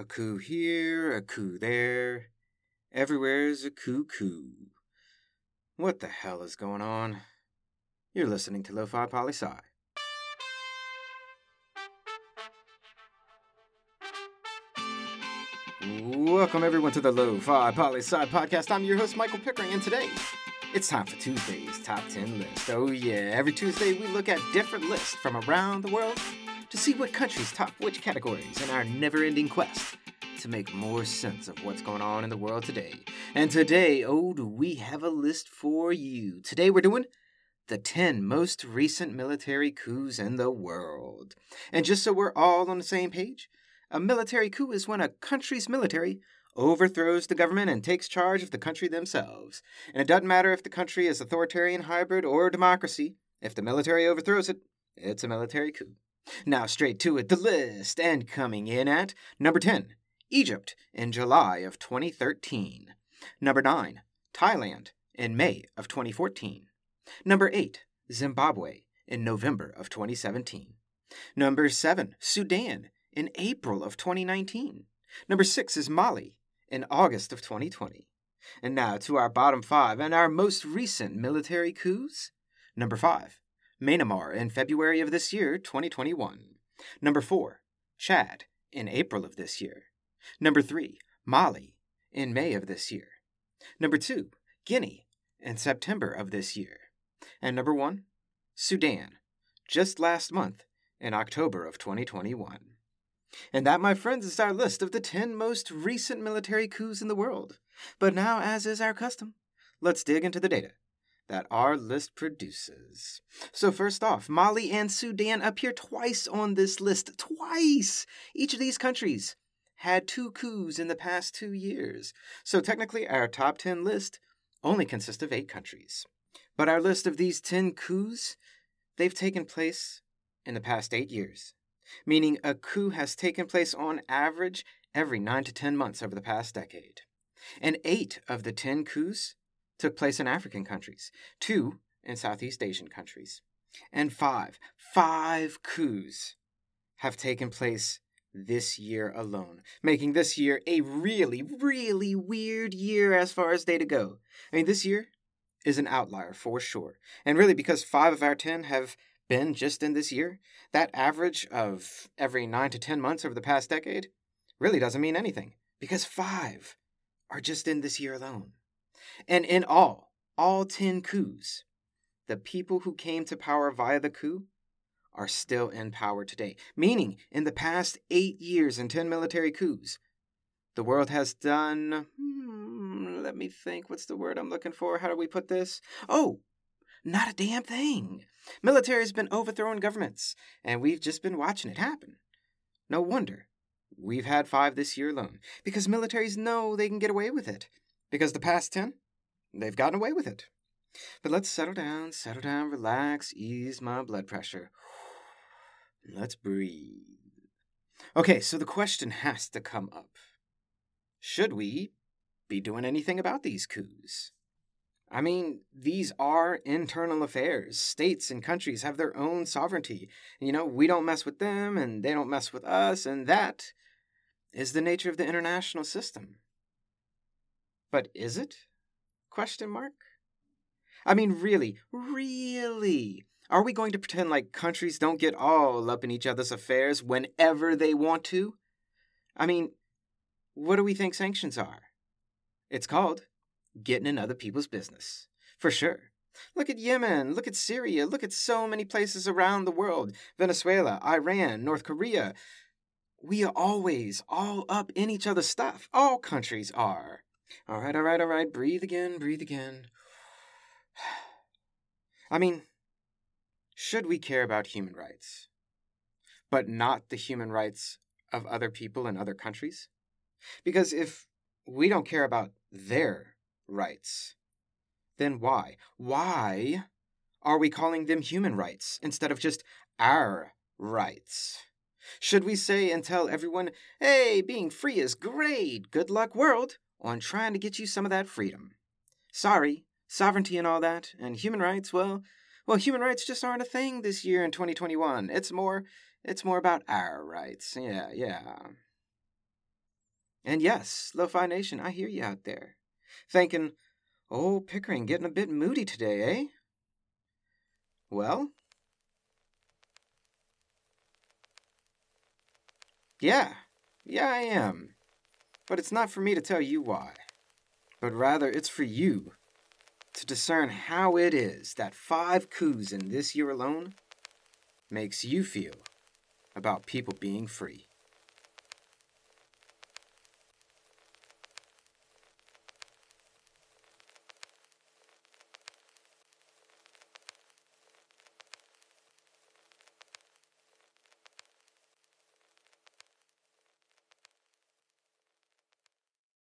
A coup here, a coup there. Everywhere's a coup. What the hell is going on? You're listening to Lo-Fi Poli. Welcome everyone to the Lo-Fi Poli podcast. I'm your host Michael Pickering, and today it's time for Tuesday's top 10 list. Oh yeah, every Tuesday we look at different lists from around the world to see what countries top which categories in our never-ending quest to make more sense of what's going on in the world today. And today, oh, do we have a list for you. Today we're doing the 10 most recent military coups in the world. And just so we're all on the same page, a military coup is when a country's military overthrows the government and takes charge of the country themselves. And it doesn't matter if the country is authoritarian, hybrid, or democracy. If the military overthrows it, it's a military coup. Now, straight to it, the list, and coming in at number 10, Egypt in July of 2013. Number 9, Thailand in May of 2014. Number 8, Zimbabwe in November of 2017. Number 7, Sudan in April of 2019. Number 6 is Mali in August of 2020. And now to our bottom 5 and our most recent military coups. Number 5, Myanmar in February of this year, 2021. Number 4, Chad in April of this year. Number 3, Mali in May of this year. Number 2, Guinea in September of this year. And number 1, Sudan, just last month in October of 2021. And that, my friends, is our list of the 10 most recent military coups in the world. But now, as is our custom, let's dig into the data that our list produces. So, first off, Mali and Sudan appear twice on this list. Twice! Each of these countries had two coups in the past two years. So, technically, our top 10 list only consists of eight countries. But our list of these 10 coups, they've taken place in the past eight years meaning a coup has taken place on average every 9 to 10 months over the past decade. And 8 of the 10 coups took place in African countries, 2 in Southeast Asian countries, and 5, 5 coups have taken place this year alone, making this year a really, really weird year as far as data go. I mean, this year is an outlier for sure. And really, because five of our 10 have been just in this year, that average of every 9 to 10 months over the past decade really doesn't mean anything because five are just in this year alone. And in all, all 10 coups, the people who came to power via the coup are still in power today. Meaning, in the past eight years and 10 military coups, the world has done. Hmm, let me think. What's the word I'm looking for? How do we put this? Oh, not a damn thing. Military has been overthrowing governments, and we've just been watching it happen. No wonder. We've had five this year alone, because militaries know they can get away with it. Because the past ten, they've gotten away with it. But let's settle down, settle down, relax, ease my blood pressure. Let's breathe. Okay, so the question has to come up Should we be doing anything about these coups? I mean, these are internal affairs. States and countries have their own sovereignty. You know, we don't mess with them and they don't mess with us, and that is the nature of the international system. But is it? Question mark. I mean, really, really, are we going to pretend like countries don't get all up in each other's affairs whenever they want to? I mean, what do we think sanctions are? It's called getting in other people's business. For sure. Look at Yemen, look at Syria, look at so many places around the world Venezuela, Iran, North Korea. We are always all up in each other's stuff. All countries are. All right, all right, all right. Breathe again, breathe again. I mean, should we care about human rights, but not the human rights of other people in other countries? Because if we don't care about their rights. Then why? Why are we calling them human rights instead of just our rights? Should we say and tell everyone, hey, being free is great, good luck world, on trying to get you some of that freedom? Sorry, sovereignty and all that, and human rights, well, well, human rights just aren't a thing this year in 2021. It's more, it's more about our rights. Yeah, yeah. And yes, Lo-Fi Nation, I hear you out there. Thinking, oh, Pickering getting a bit moody today, eh? Well, yeah, yeah, I am. But it's not for me to tell you why, but rather it's for you to discern how it is that five coups in this year alone makes you feel about people being free.